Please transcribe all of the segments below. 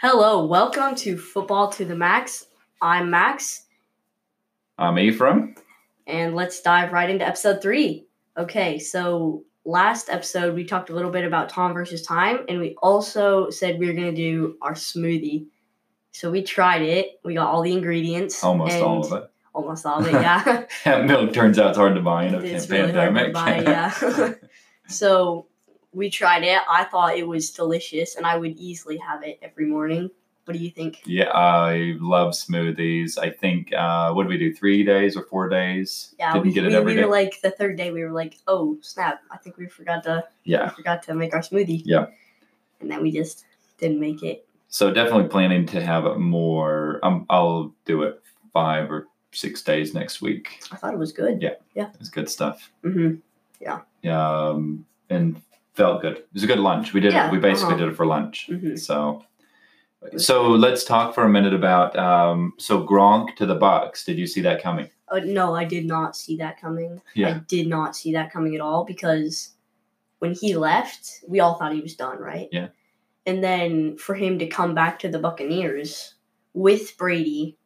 Hello, welcome to Football to the Max. I'm Max, I'm Ephraim. and let's dive right into episode three. Okay, so last episode we talked a little bit about Tom versus Time, and we also said we were going to do our smoothie. So we tried it. We got all the ingredients. Almost all of it. Almost all of it, yeah. That milk turns out it's hard to buy in a It's really hard to pandemic. buy, yeah. so we tried it. I thought it was delicious, and I would easily have it every morning. What do you think? yeah, I love smoothies. I think uh, what did we do? Three days or four days? Yeah, Didn't we, get it we, every we day. like the third day. We were like, "Oh snap! I think we forgot to yeah. we forgot to make our smoothie." Yeah. and then we just didn't make it. So definitely planning to have it more. Um, I'll do it five or six days next week. I thought it was good. Yeah. Yeah. It's good stuff. hmm Yeah. Um, and felt good. It was a good lunch. We did Yeah, it. We basically uh-huh. did it for lunch. hmm So, so let's talk for a minute about um, so Gronk to the Bucks. Did you see that coming? Uh, no, I did not see that coming. Yeah. I did not see that coming at all because when he left, we all thought he was done, right? Yeah. And then for him to come back to the Buccaneers with Brady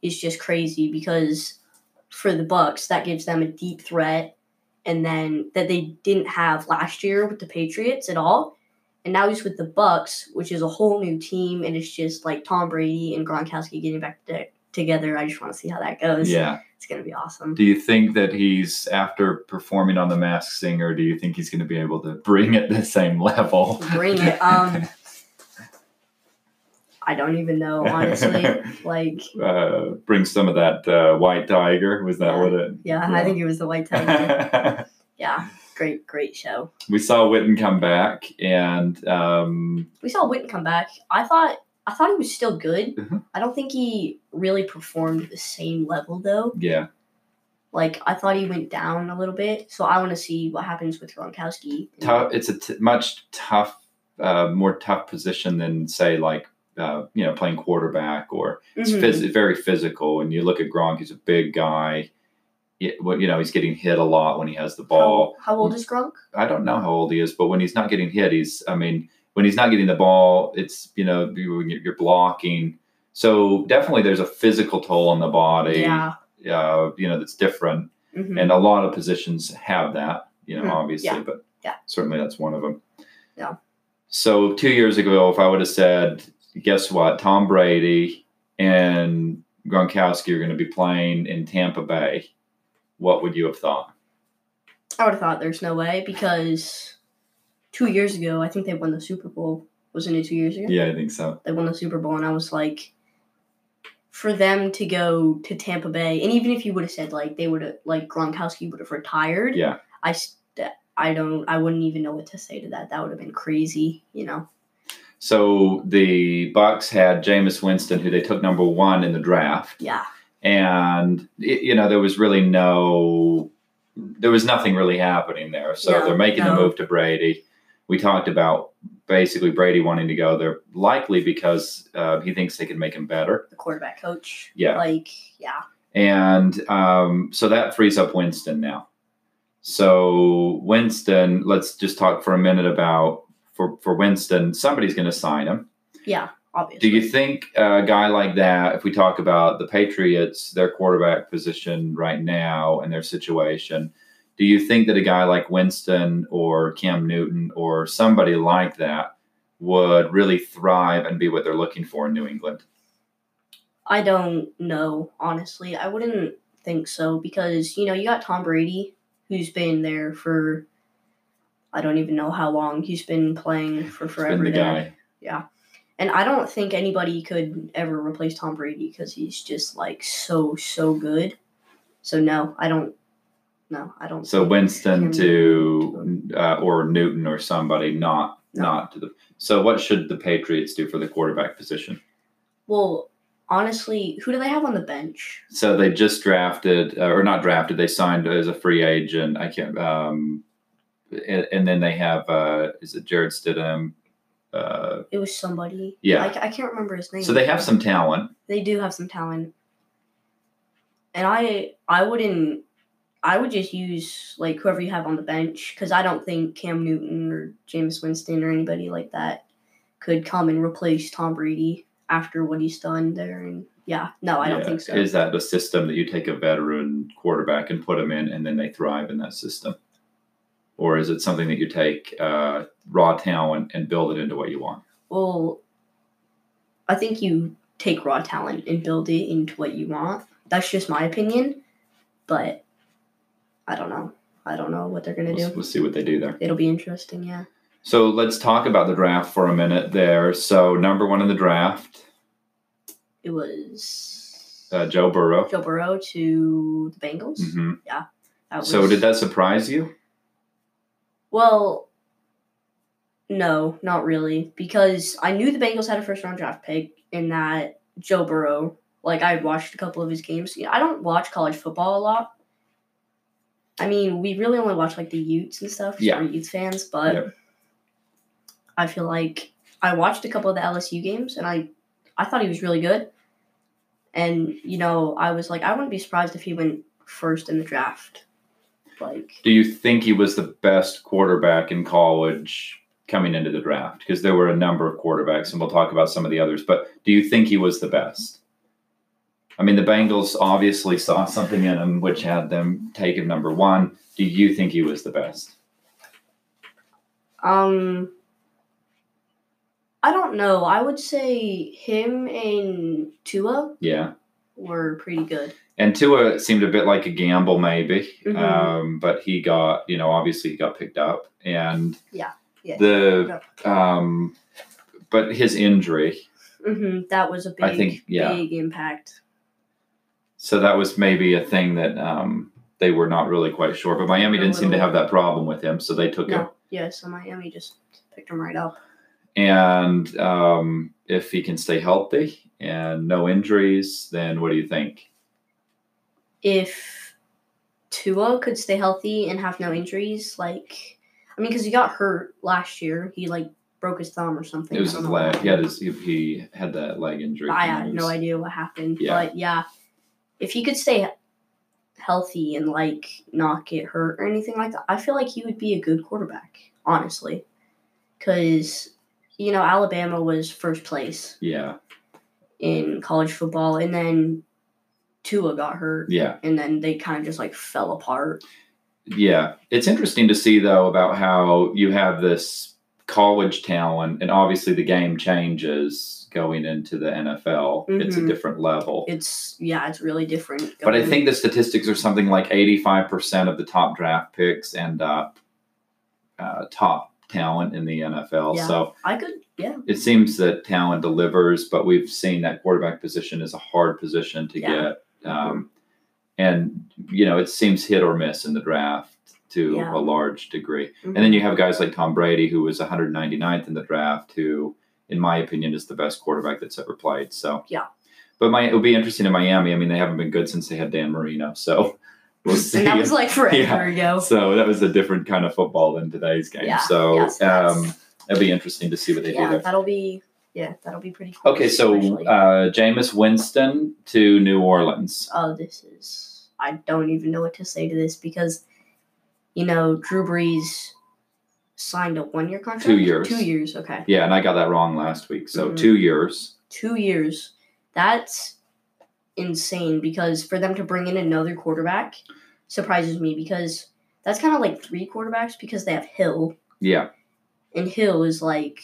is just crazy because for the Bucks, that gives them a deep threat and then that they didn't have last year with the Patriots at all. And now he's with the Bucks, which is a whole new team, and it's just like Tom Brady and Gronkowski getting back to, together. I just want to see how that goes. Yeah. It's gonna be awesome. Do you think that he's after performing on the Masked Singer? Do you think he's going to be able to bring it the same level? Bring it. Um, I don't even know, honestly. Like, uh, bring some of that uh, white tiger. Was that Yeah. what it? yeah, I think it was the White Tiger. yeah, great, great show. we saw Witten come back, and um, We saw Witten come back. I thought, I thought he was still good. Mhm. I don't think he really performed the same level though. yeah, Like, I thought he went down a little bit. So I want to see what happens with Gronkowski. tough. It's a t- much tough, uh, more tough position than say like uh, you know playing quarterback or it's Mhm. phys- very physical. And you look at Gronk; he's a big guy. It, you know, he's getting hit a lot when he has the ball. How, how old is Gronk? I don't know how old he is, but when he's not getting hit, he's. I mean, when he's not getting the ball, it's you know you- you're blocking. So definitely, there's a physical toll on the body. Yeah. Uh, you know that's different, Mhm. and a lot of positions have that. You know, Mhm. obviously, Yeah. but Yeah. certainly that's one of them. Yeah. So two years ago, if I would have said, guess what, Tom Brady and Gronkowski are going to be playing in Tampa Bay, what would you have thought? I would have thought there's no way because two years ago, I think they won the Super Bowl. Wasn't it two years ago? Yeah, I think so. They won the Super Bowl, and I was like, for them to go to Tampa Bay, and even if you would have said like they would have like Gronkowski would have retired, Yeah. I st- I don't I wouldn't even know what to say to that. That would have been crazy, you know. So the Bucks had Jameis Winston, who they took number one in the draft, Yeah, and it, you know there was really no, there was nothing really happening there. So No, they're making the move to Brady. We talked about basically Brady wanting to go there, likely because uh, he thinks they can make him better. the quarterback coach. Yeah. like yeah, And um, so that frees up Winston now. So Winston, let's just talk for a minute about for for Winston. Somebody's going to sign him. yeah, obviously. Do you think a guy like that, if we talk about the Patriots, their quarterback position right now and their situation, do you think that a guy like Winston or Cam Newton or somebody like that would really thrive and be what they're looking for in New England? I don't know, honestly. I wouldn't think so because, you know, you got Tom Brady, who's been there for, I don't even know how long. He's been playing for forever. Been the guy. And I don't think anybody could ever replace Tom Brady because he's just like so, so good. So, no, I don't. No, I don't. So Winston Cam to uh, or Newton or somebody, not No. not to the. So what should the Patriots do for the quarterback position? Well, honestly, who do they have on the bench? So they just drafted, uh, or not drafted. They signed as a free agent. I can't. Um, and, and then they have. Uh, is it Jarrett Stidham? Uh, It was somebody. Yeah. I, I can't remember his name. so they have some talent. they do have some talent and i i wouldn't i would just use like whoever you have on the bench because i don't think cam newton or james winston or anybody like that could come and replace Tom Brady after what he's done there. And yeah, no, I don't think so. Is that the system that you take a veteran quarterback and put them in, and then they thrive in that system, or is it something that you take uh, raw talent and build it into what you want? Well, I think you take raw talent and build it into what you want. That's just my opinion, but I don't know. I don't know what they're gonna We'll, do. we'll see what they do there. It'll be interesting, yeah. So let's talk about the draft for a minute there. So number one in the draft, It was uh, Joe Burrow. Joe Burrow to the Bengals. hmm That So did that surprise you? Well, no, not really, because I knew the Bengals had a first round draft pick, in that Joe Burrow. Like I watched a couple of his games. I don't watch college football a lot. I mean, we really only watch like the Utes and stuff. Yeah. we're Utes fans, but Yep. I feel like I watched a couple of the LSU games, and I, I thought he was really good. And you know, I was like, I wouldn't be surprised if he went first in the draft. Like, Do you think he was the best quarterback in college coming into the draft? Because there were a number of quarterbacks, and we'll talk about some of the others. But do you think he was the best? I mean, the Bengals obviously saw something in him which had them take him number one. Do you think he was the best? Um, I don't know. I would say him and Tua Yeah. were pretty good. And Tua seemed a bit like a gamble, maybe. Mhm. Um, but he got, you know, obviously he got picked up. And Yeah, yeah. the, um, but his injury, hmm That was a big, I think, yeah. big impact. so that was maybe a thing that um, they were not really quite sure. But Miami didn't seem to have that problem with him, so they took him. No, yeah. So Miami just picked him right up. And um, if he can stay healthy and no injuries, then what do you think? If Tua could stay healthy and have no injuries, like I mean, because he got hurt last year, he like broke his thumb or something. It was I his don't know what leg. He had, his, he, he had that leg injury. I had no idea what happened. Yeah. But yeah, if he could stay healthy and like not get hurt or anything like that, I feel like he would be a good quarterback, honestly. Because, you know, Alabama was first place Yeah, in college football, and then Tua got hurt, yeah. and then they kind of just like fell apart. Yeah, it's interesting to see though about how you have this college talent, and obviously the game changes going into the NFL. It's a Mhm. different level. It's, yeah, it's really different. But I think the statistics are something like 85% of the top draft picks end up uh, top talent in the NFL. Yeah. So I could, yeah. it seems that talent delivers, but we've seen that quarterback position is a hard position to Yeah. get. Um, and, you know, it seems hit or miss in the draft to Yeah. a large degree. Mhm. And then you have guys like Tom Brady, who was 199th in the draft, who, in my opinion, is the best quarterback that's ever played. So Yeah. But my, it would be interesting in Miami. I mean, they haven't been good since they had Dan Marino, so we'll see. that was like forever Yeah. ago. so that was a different kind of football than today's game. Yeah. So Yes, um, it'll be interesting to see what they do Yeah, there. that'll be, yeah, that'll be pretty cool. Okay, so especially- uh, Jameis Winston to New Orleans. oh, this is I don't even know what to say to this because, you know, Drew Brees signed a one year contract. Two years. Two years. Okay. Yeah, and I got that wrong last week. So Mhm. two years. Two years. That's insane because for them to bring in another quarterback surprises me because that's kind of like three quarterbacks because they have Hill Yeah. and Hill is like.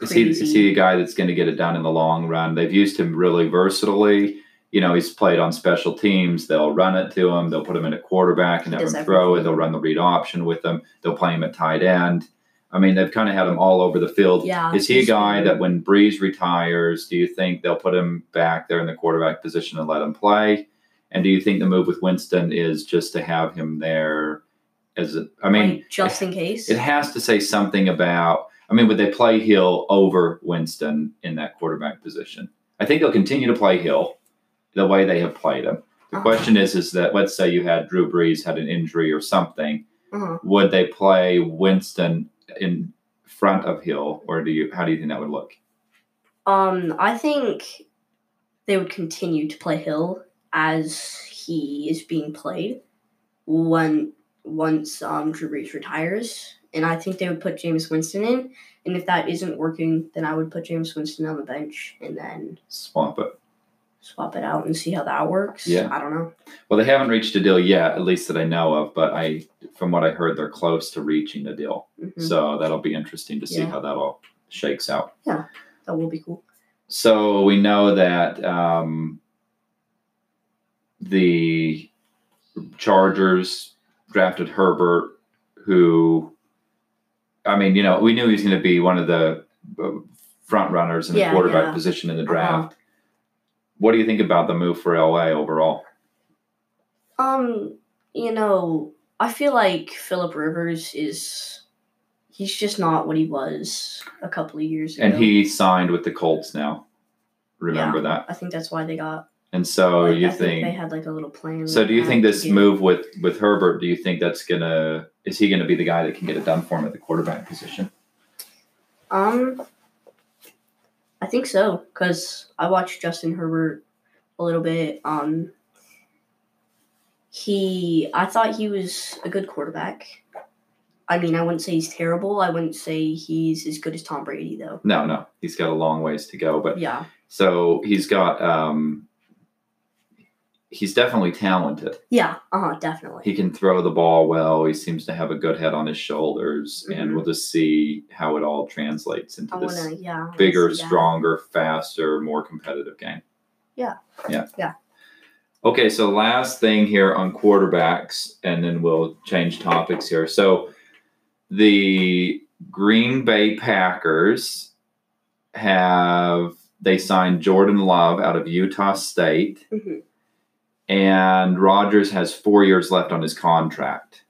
Is he, is he a guy that's going to get it done in the long run? They've used him really versatily. You know, he's played on special teams. They'll run it to him. They'll put him in a quarterback and He have him throw it. They'll run the read option with him. They'll play him at tight end. I mean, they've kind of had him all over the field. Yeah, Is he a guy that when Brees retires, do you think they'll put him back there in the quarterback position and let him play? And do you think the move with Winston is just to have him there as a, I mean, like, just in case. it has to say something about. I mean, would they play Hill over Winston in that quarterback position? I think they'll continue to play Hill the way they have played him. The Uh-huh. question is, is that let's say you had Drew Brees had an injury or something, Uh-huh. would they play Winston in front of Hill, or do you? How do you think that would look? Um, I think they would continue to play Hill as he is being played when once um Drew Brees retires, and I think they would put James Winston in. And if that isn't working, then I would put James Winston on the bench and then Swap it. swap it out and see how that works. Yeah. I don't know. Well, they haven't reached a deal yet, at least that I know of. But I, from what I heard, they're close to reaching a deal. Mhm. So that'll be interesting to see Yeah. how that all shakes out. Yeah. That will be cool. So we know that um, the Chargers drafted Herbert, who, I mean, you know, we knew he was going to be one of the uh, front runners in the Yeah, quarterback yeah. position in the Uh-huh. draft. What do you think about the move for LA overall? Um, you know, I feel like Philip Rivers is he's just not what he was a couple of years ago. And he signed with the Colts now. Remember that? I think that's why they got. And so like, you I think, they had like a little plan. So do you think this move with with Herbert? Do you think that's gonna is he gonna be the guy that can get it done for him at the quarterback position? Um, I think so because I watched Justin Herbert a little bit. Um, he, I thought he was a good quarterback. I mean, I wouldn't say he's terrible. I wouldn't say he's as good as Tom Brady, though. No, no, he's got a long ways to go. But Yeah, so he's got um, he's definitely talented. yeah, uh huh, definitely. He can throw the ball well. He seems to have a good head on his shoulders, and Mhm. we'll just see how it all translates into I this wanna, yeah, bigger, stronger, faster, more competitive game. Yeah. Yeah. Yeah. Okay, so last thing here on quarterbacks, and then we'll change topics here. So the Green Bay Packers have they signed Jordan Love out of Utah State, Mhm. And Rodgers has four years left on his contract.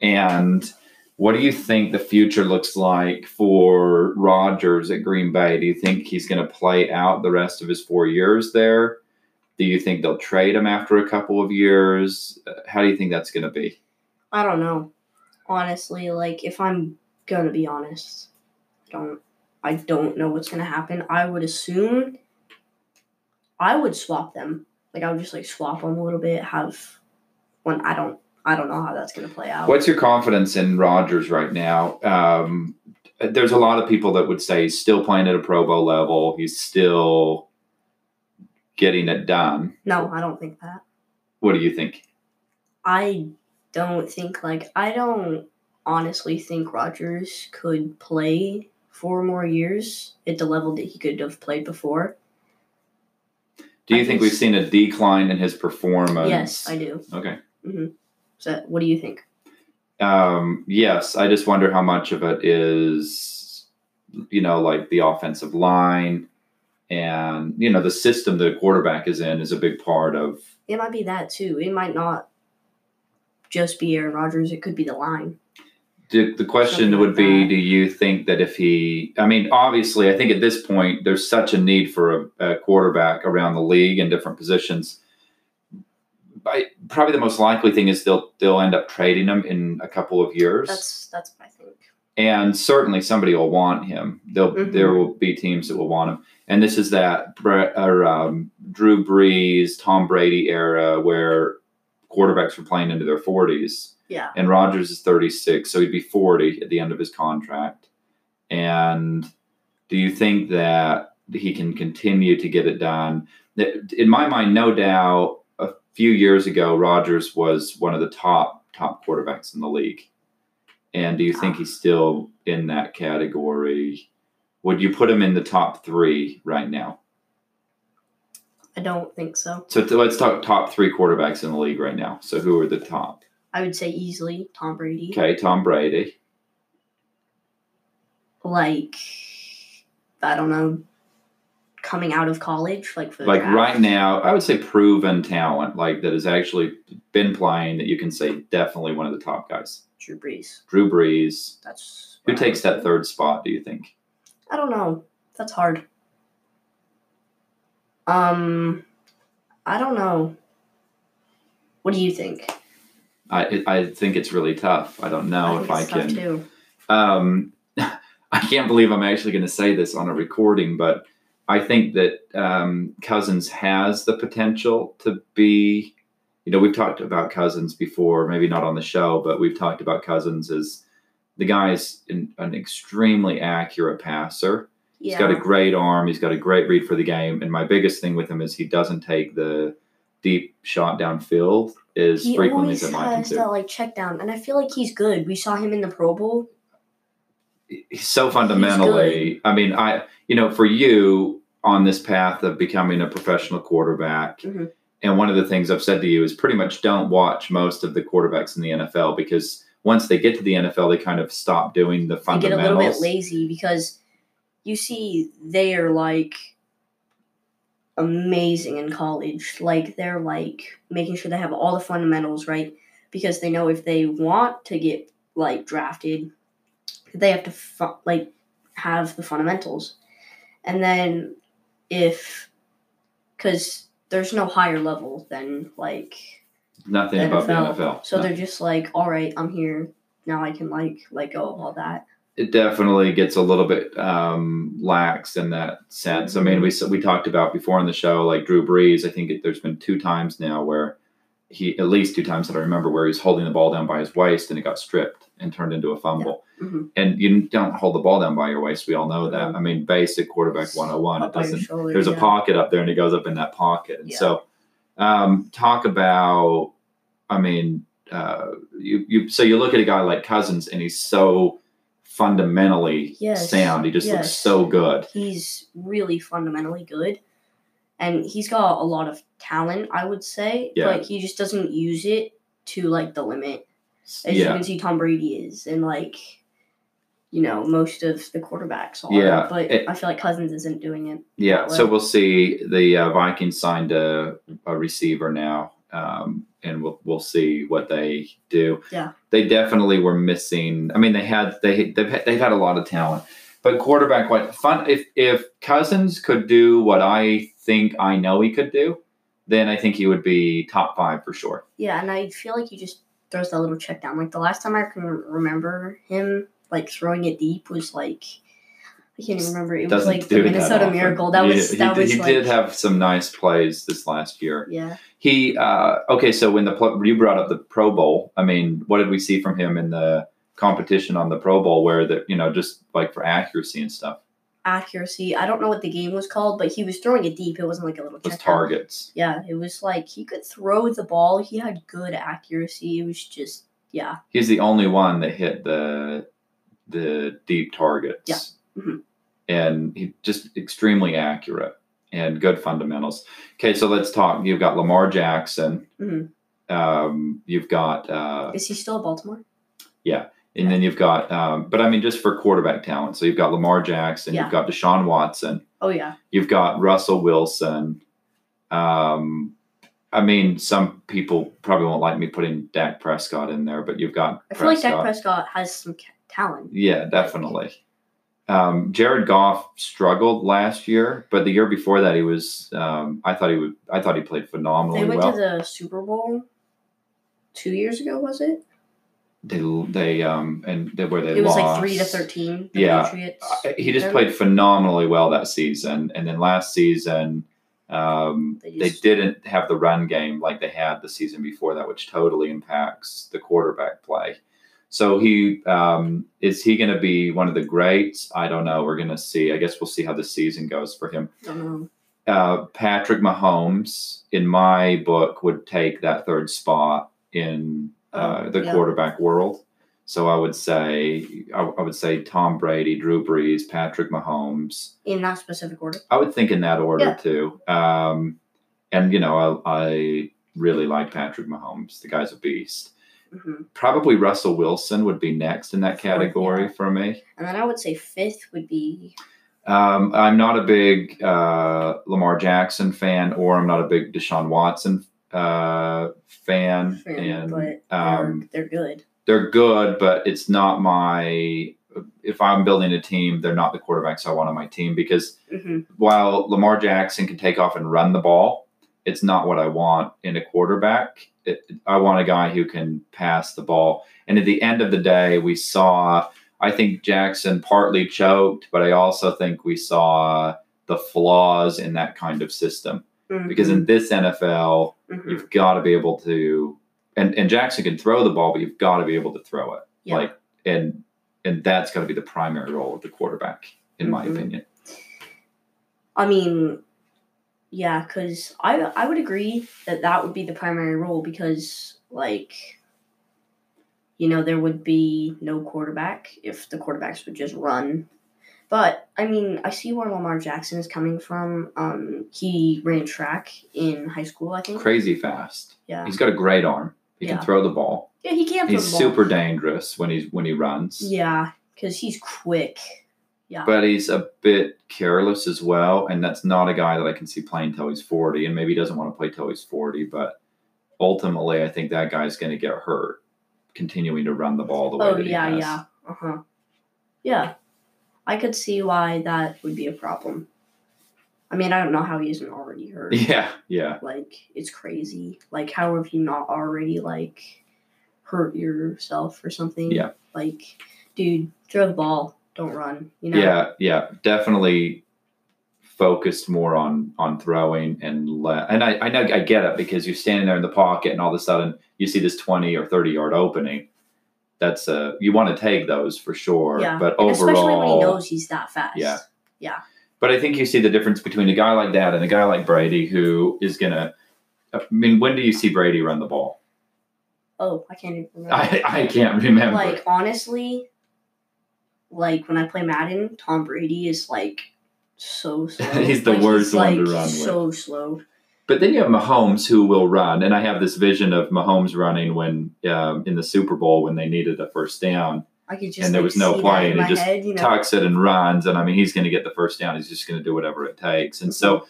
And what do you think the future looks like for Rodgers at Green Bay? Do you think he's going to play out the rest of his four years there? Do you think they'll trade him after a couple of years? How do you think that's going to be? I don't know. Honestly, like if I'm gonna be honest, I don't I don't know what's gonna happen. I would assume I would swap them. Like I would just like swap them a little bit, have when I don't I don't know how that's gonna play out. What's your confidence in Rodgers right now? Um, there's a lot of people that would say he's still playing at a Pro Bowl level. He's still getting it done. No, I don't think that. What do you think? I don't think like I don't honestly think Rodgers could play four more years at the level that he could have played before. Do you I think think we've seen a decline in his performance? yes, I do. Okay. Mhm. So what do you think? Um, yes, I just wonder how much of it is, you know, like the offensive line and, you know, the system the quarterback is in is a big part of. It might be that too. It might not just be Aaron Rodgers. It could be the line. The, the question Something would like be that. do you think that if he, I mean, obviously, I think at this point there's such a need for a, a quarterback around the league in different positions. I, probably the most likely thing is they'll they'll end up trading him in a couple of years. That's that's what I think. and certainly somebody will want him. There'll, Mhm. There will be teams that will want him, and this is that or, um, Drew Brees, Tom Brady era where quarterbacks were playing into their forties, Yeah. and Rodgers is thirty six, so he'd be forty at the end of his contract. And do you think that he can continue to get it done? In my mind, no doubt. A few years ago, Rodgers was one of the top top quarterbacks in the league. And do you think he's still in that category? Would you put him in the top three right now? I don't think so. So let's talk top three quarterbacks in the league right now. So who are the top? I would say easily Tom Brady. Okay, Tom Brady. Like I don't know, coming out of college, like for the Like draft. right now, I would say proven talent, like that has actually been playing that you can say definitely one of the top guys. Drew Brees. Drew Brees. That's Who takes that third spot, do you think? I don't know. That's hard. Um, I don't know. What do you think? I it, I think it's really tough. I don't know I if I can. um, I can't believe I'm actually going to say this on a recording, but I think that um, Cousins has the potential to be. You know, we've talked about Cousins before, maybe not on the show, but we've talked about Cousins as the guy's an, an extremely accurate passer. Yeah. He's got a great arm. He's got a great read for the game. And my biggest thing with him is he doesn't take the deep shot downfield as he frequently always as I'd like him has to. that like check down, and I feel like he's good. We saw him in the Pro Bowl. So fundamentally. I mean, I you know, for you on this path of becoming a professional quarterback, Mhm. and one of the things I've said to you is pretty much don't watch most of the quarterbacks in the NFL because once they get to the NFL, they kind of stop doing the They get a little bit lazy because you see they are like amazing in college. Like they're like making sure they have all the fundamentals right because they know if they want to get like drafted, they have to fu- like have the fundamentals. And then if because there's no higher level than like Nothing NFL. the NFL. So No. they're just like, all right, I'm here. Now I can like let go of all that. It definitely gets a little bit um, lax in that sense. I mean, we we talked about before on the show, like Drew Brees. I think it, there's been two times now where he, at least two times that I remember, where he's holding the ball down by his waist and it got stripped and turned into a fumble. Mhm. And you don't hold the ball down by your waist. We all know that. I mean, basic quarterback 101. It Up your doesn't. shoulder, There's a pocket up there, and it goes up in that pocket. And Yeah. so, um, talk about. I mean, uh, you you. So you look at a guy like Cousins, and he's so fundamentally Yes, sound. He just looks so good. He's really fundamentally good, and he's got a lot of talent. I would say, Yeah. but he just doesn't use it to like the limit. As you can see, Tom Brady is, and like, you know, most of the quarterbacks are. Yeah, but it- I feel like Cousins isn't doing it. yeah. So we'll see. The uh, Vikings signed a, a receiver now, um, and we'll we'll see what they do. Yeah. they definitely were missing. I mean, they had they they've had, they've had a lot of talent, but quarterback What fun. If if Cousins could do what I think I know he could do, then I think he would be top five for sure. Yeah, and I feel like he just throws that little check down. Like the last time I can remember him like throwing it deep was like I can't even remember. It was Doesn't like the do that Minnesota. Miracle. That was he, that did- was he like did have some nice plays this last year. yeah. He uh, okay. So when the you brought up the Pro Bowl, I mean, what did we see from him in the competition on the Pro Bowl? Where the you know just like for accuracy and stuff, accuracy. I don't know what the game was called, but he was throwing it deep. It wasn't like a little it was targets. Yeah, it was like he could throw the ball. He had good accuracy. It was just yeah. He's the only one that hit the the deep targets. Yeah. Mhm. And he just extremely accurate and good fundamentals. Okay, so let's talk. You've got Lamar Jackson. Mhm. Um, you've got uh, Is he still at Baltimore? Yeah. And then you've got um, but I mean just for quarterback talent. So you've got Lamar Jackson, Yeah. you've got Deshaun Watson, Oh yeah. you've got Russell Wilson. Um, I mean, some people probably won't like me putting Dak Prescott in there, but you've got I feel like Dak Prescott. Prescott has some talent. Yeah, definitely. Um, Jared Goff struggled last year, but the year before that, he was. Um, I thought he would. I thought he played phenomenally They went well. to the Super Bowl two years ago, was it? they they um and they, where they it was lost. like three to thirteen. The Yeah. Patriots. He just played phenomenally well that season, and then last season, um, They they didn't have the run game like they had the season before that, which totally impacts the quarterback play. So he um, is he going to be one of the greats? I don't know. We're going to see. I guess we'll see how the season goes for him. Uh, Patrick Mahomes, in my book, would take that third spot in uh, Oh, the yeah. quarterback world. So I would say, I, I would say Tom Brady, Drew Brees, Patrick Mahomes. In that specific order. I would think in that order Yeah. too. Um, and you know, I, I really like Patrick Mahomes. The guy's a beast. Hmm Probably Russell Wilson would be next in that category yeah. for me. And then I would say fifth would be Um, I'm not a big uh, Lamar Jackson fan, or I'm not a big Deshaun Watson uh, fan. and but um, they're, they're good. they're good, but it's not my. If I'm building a team, they're not the quarterbacks I want on my team because hmm while Lamar Jackson can take off and run the ball, it's not what I want in a quarterback. It, I want a guy who can pass the ball. And at the end of the day, we saw, I think Jackson partly choked, but I also think we saw the flaws in that kind of system. Because in this NFL, Mhm. you've got to be able to, and, and Jackson can throw the ball, but you've got to be able to throw it. Yeah. Like, and and that's got to be the primary role of the quarterback, in my Mhm. opinion. I mean, yeah, because I I would agree that that would be the primary role because like, you know, there would be no quarterback if the quarterbacks would just run. But I mean, I see where Lamar Jackson is coming from. Um, he ran track in high school, I think. Crazy fast. Yeah, He's got a great arm. He Yeah. can throw the ball. yeah, he can. He's throw the ball. He's super dangerous when he's when he runs. Yeah, because he's quick. Yeah. But he's a bit careless as well, and that's not a guy that I can see playing till he's forty, and maybe he doesn't want to play till he's forty. But ultimately, I think that guy's going to get hurt continuing to run the ball the way Oh that he yeah, has. yeah. Uh huh. Yeah. I could see why that would be a problem. I mean, I don't know how he isn't already hurt. Yeah, yeah, Like, it's crazy. Like, how have you not already, like, hurt yourself or something? Yeah. Like, dude, throw the ball. Don't run. You know? yeah, yeah. Definitely focused more on on throwing and let. And I I know I get it because you're standing there in the pocket, and all of a sudden you see this twenty or thirty yard opening. That's uh you want to take those for sure. Yeah. But overall, Especially when he knows he's that fast. Yeah. Yeah. But I think you see the difference between a guy like that and a guy like Brady who is gonna. I mean, when do you see Brady run the ball? Oh, I can't even remember. I, I can't remember. like honestly, like when I play Madden, Tom Brady is like so slow. He's the Like, worst one to like, run with. So slow. but then you have Mahomes who will run, and I have this vision of Mahomes running when um, in the Super Bowl when they needed a first down, I could just And there like, was no play, and my just head, you know? tucks it and runs, and I mean he's going to get the first down. He's just going to do whatever it takes, and so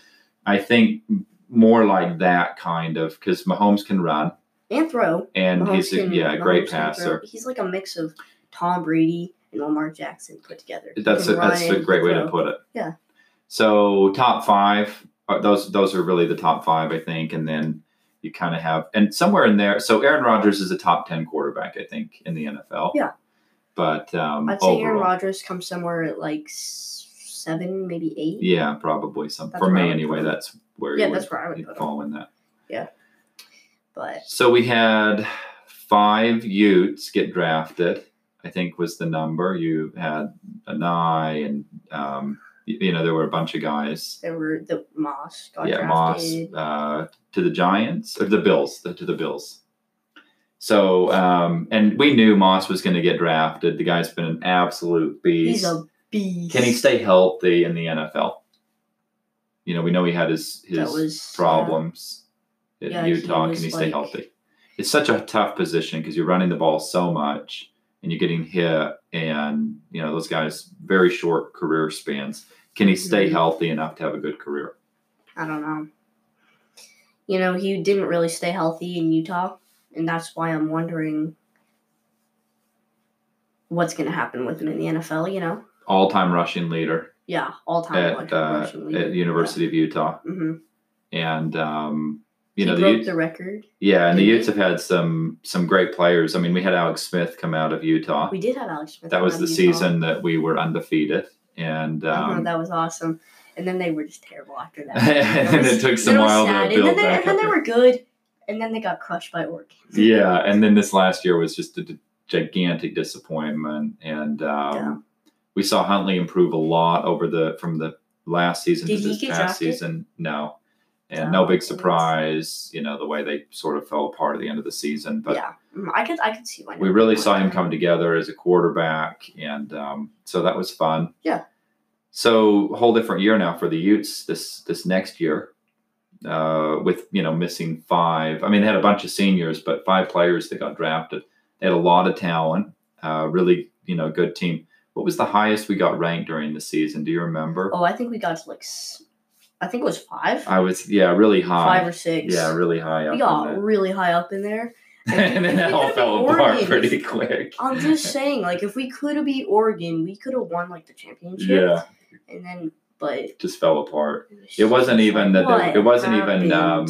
I think more like that kind of because Mahomes can run and throw. and Mahomes he's a, can- yeah a great Mahomes can throw. passer. He's like a mix of Tom Brady and Lamar Jackson put together. That's a, that's a great way to put it. Yeah. So top five, uh, those those are really the top five, I think, and then you kind of have and somewhere in there. So Aaron Rodgers is a top ten quarterback, I think, in the NFL. Yeah. But um, I'd say Aaron overall, Rodgers comes somewhere at like seven, maybe eight. yeah, probably some That's for me anyway. That's where Yeah, you that's where I would you'd put him. fall in that. Yeah. But So we had five Utes get drafted. I think was the number. You had Anae and um, you, you know there were a bunch of guys. there were the Moss got yeah, Moss uh, to the Giants or the Bills to the Bills. So um, and we knew Moss was going to get drafted. The guy's been an absolute beast. He's a beast. Can he stay healthy in the NFL? You know, we know he had his his was problems in Yeah, he Utah. was Can he stay like- healthy? It's such a tough position because you're running the ball so much and you're getting hit, and you know those guys very short career spans. Can he stay healthy enough to have a good career? I don't know. You know, he didn't really stay healthy in Utah, and that's why I'm wondering what's going to happen with him in the NFL. You know, All time rushing leader yeah, all time at uh, at University of Utah, mm-hmm. and um, you he know the broke Utes, the record. yeah, and the Utes have had some some great players. I mean, we had Alex Smith come out of Utah. We did have Alex Smith. That was the season that we were undefeated, and Uh-huh, um, that was awesome. And then they were just terrible after that. and was- it took some while sad. to and build then, they, back and then they were good, and then they got crushed by Oregon. Yeah, and then this last year was just a d- gigantic disappointment, and um, Yeah. we saw Huntley improve a lot over the from the last season Did to this past drafted? season. No, and Oh, no big surprise. You know the way they sort of fell apart at the end of the season, but yeah, Mm, I could I could see why. we really saw him come together as a quarterback, and um, so that was fun. Yeah. So whole different year now for the Utes this this next year, uh, with you know missing five. I mean, they had a bunch of seniors, but five players that got drafted. They had a lot of talent. Uh, really, you know, good team. What was the highest we got ranked during the season? Do you remember? Oh, I think we got to like, I think it was five, I was yeah, really high. five or six. yeah, really high up. we got really high up in there. and then we that all fell beat apart Oregon. pretty quick. I'm just saying, like, if we could have beat Oregon, we could have won like the championship. Yeah, And then, but just fell apart. It wasn't even that. It wasn't even. Um,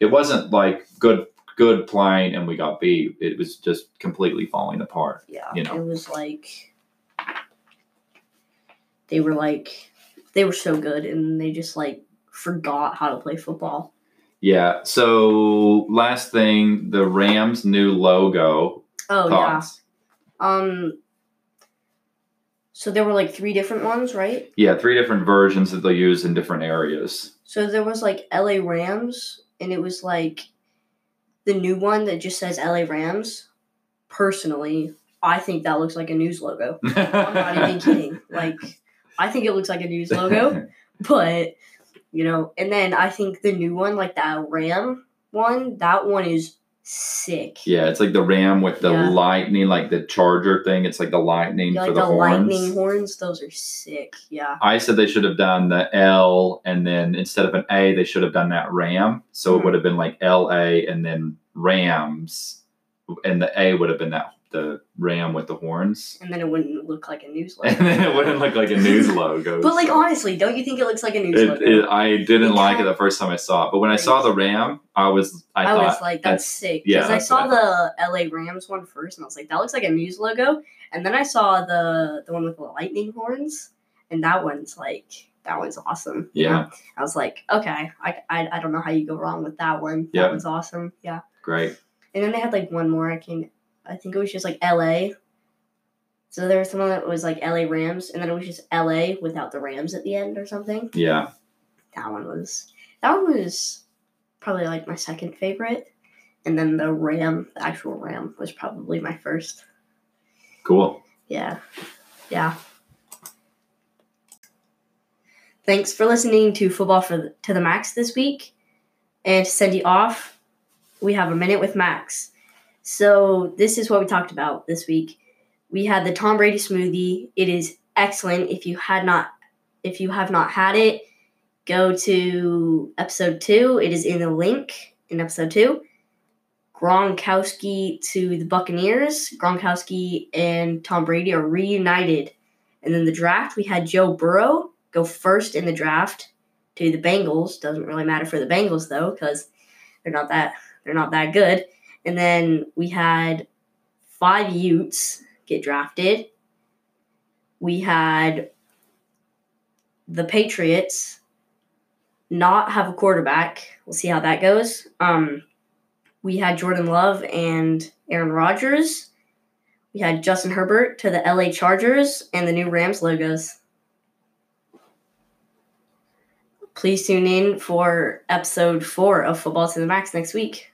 it wasn't like good, good playing, and we got beat. It was just completely falling apart. yeah, you know. it was like they were like they were so good, and they just like forgot how to play football. Yeah. So last thing, the Rams' new logo. Oh thoughts? yeah. Um, So there were like three different ones, right? Yeah, three different versions that they'll use in different areas. So there was like LA Rams, and it was like the new one that just says LA Rams. Personally, I think that looks like a news logo. I'm not even kidding. Like, I think it looks like a news logo, but you know, and then I think the new one, like that Ram one, that one is sick. Yeah, it's like the ram with the Yeah. lightning, like the charger thing. It's like the lightning Yeah, for like the, the, horns. lightning horns, those are sick. Yeah. I said they should have done the L, and then instead of an A, they should have done that ram. So it Mhm. would have been like L A, and then Rams, and the A would have been that the ram with the horns, And then it wouldn't look like a news logo. and then it wouldn't look like a news logo. But like so- honestly, don't you think it looks like a news It, logo? it, I didn't It like it the first time I saw it, but when I saw the ram, I was I, I, thought was like, that's, sick. yeah, Because I saw the LA Rams one first, and I was like, that looks like a news logo. And then I saw the the one with the lightning horns, and that one's like that one's awesome. yeah, I was like, okay, I, I, I don't know how you go wrong with that one. Yeah. That one's awesome. Yeah. great. And then they had like one more. I can I think it was just like LA. So there was someone that was like LA Rams, and then it was just LA without the Rams at the end or something. Yeah, That one was that one was probably like my second favorite, and then the Ram, the actual Ram, was probably my first. cool. Yeah, yeah. Thanks for listening to Football for the, to the Max this week, and to send you off, we have a minute with Max. So this is what we talked about this week. We had the Tom Brady smoothie. It is excellent. If you had not, if you have not had it, go to episode two. It is in the link in episode two. Gronkowski to the Buccaneers. Gronkowski and Tom Brady are reunited. And then the draft, we had Joe Burrow go first in the draft to the Bengals. Doesn't really matter for the Bengals though, because they're not that they're not that good. And then we had five Utes get drafted. We had the Patriots not have a quarterback. We'll see how that goes. Um, we had Jordan Love and Aaron Rodgers. We had Justin Herbert to the LA Chargers and the new Rams logos. Please tune in for episode four of Football to the Max next week.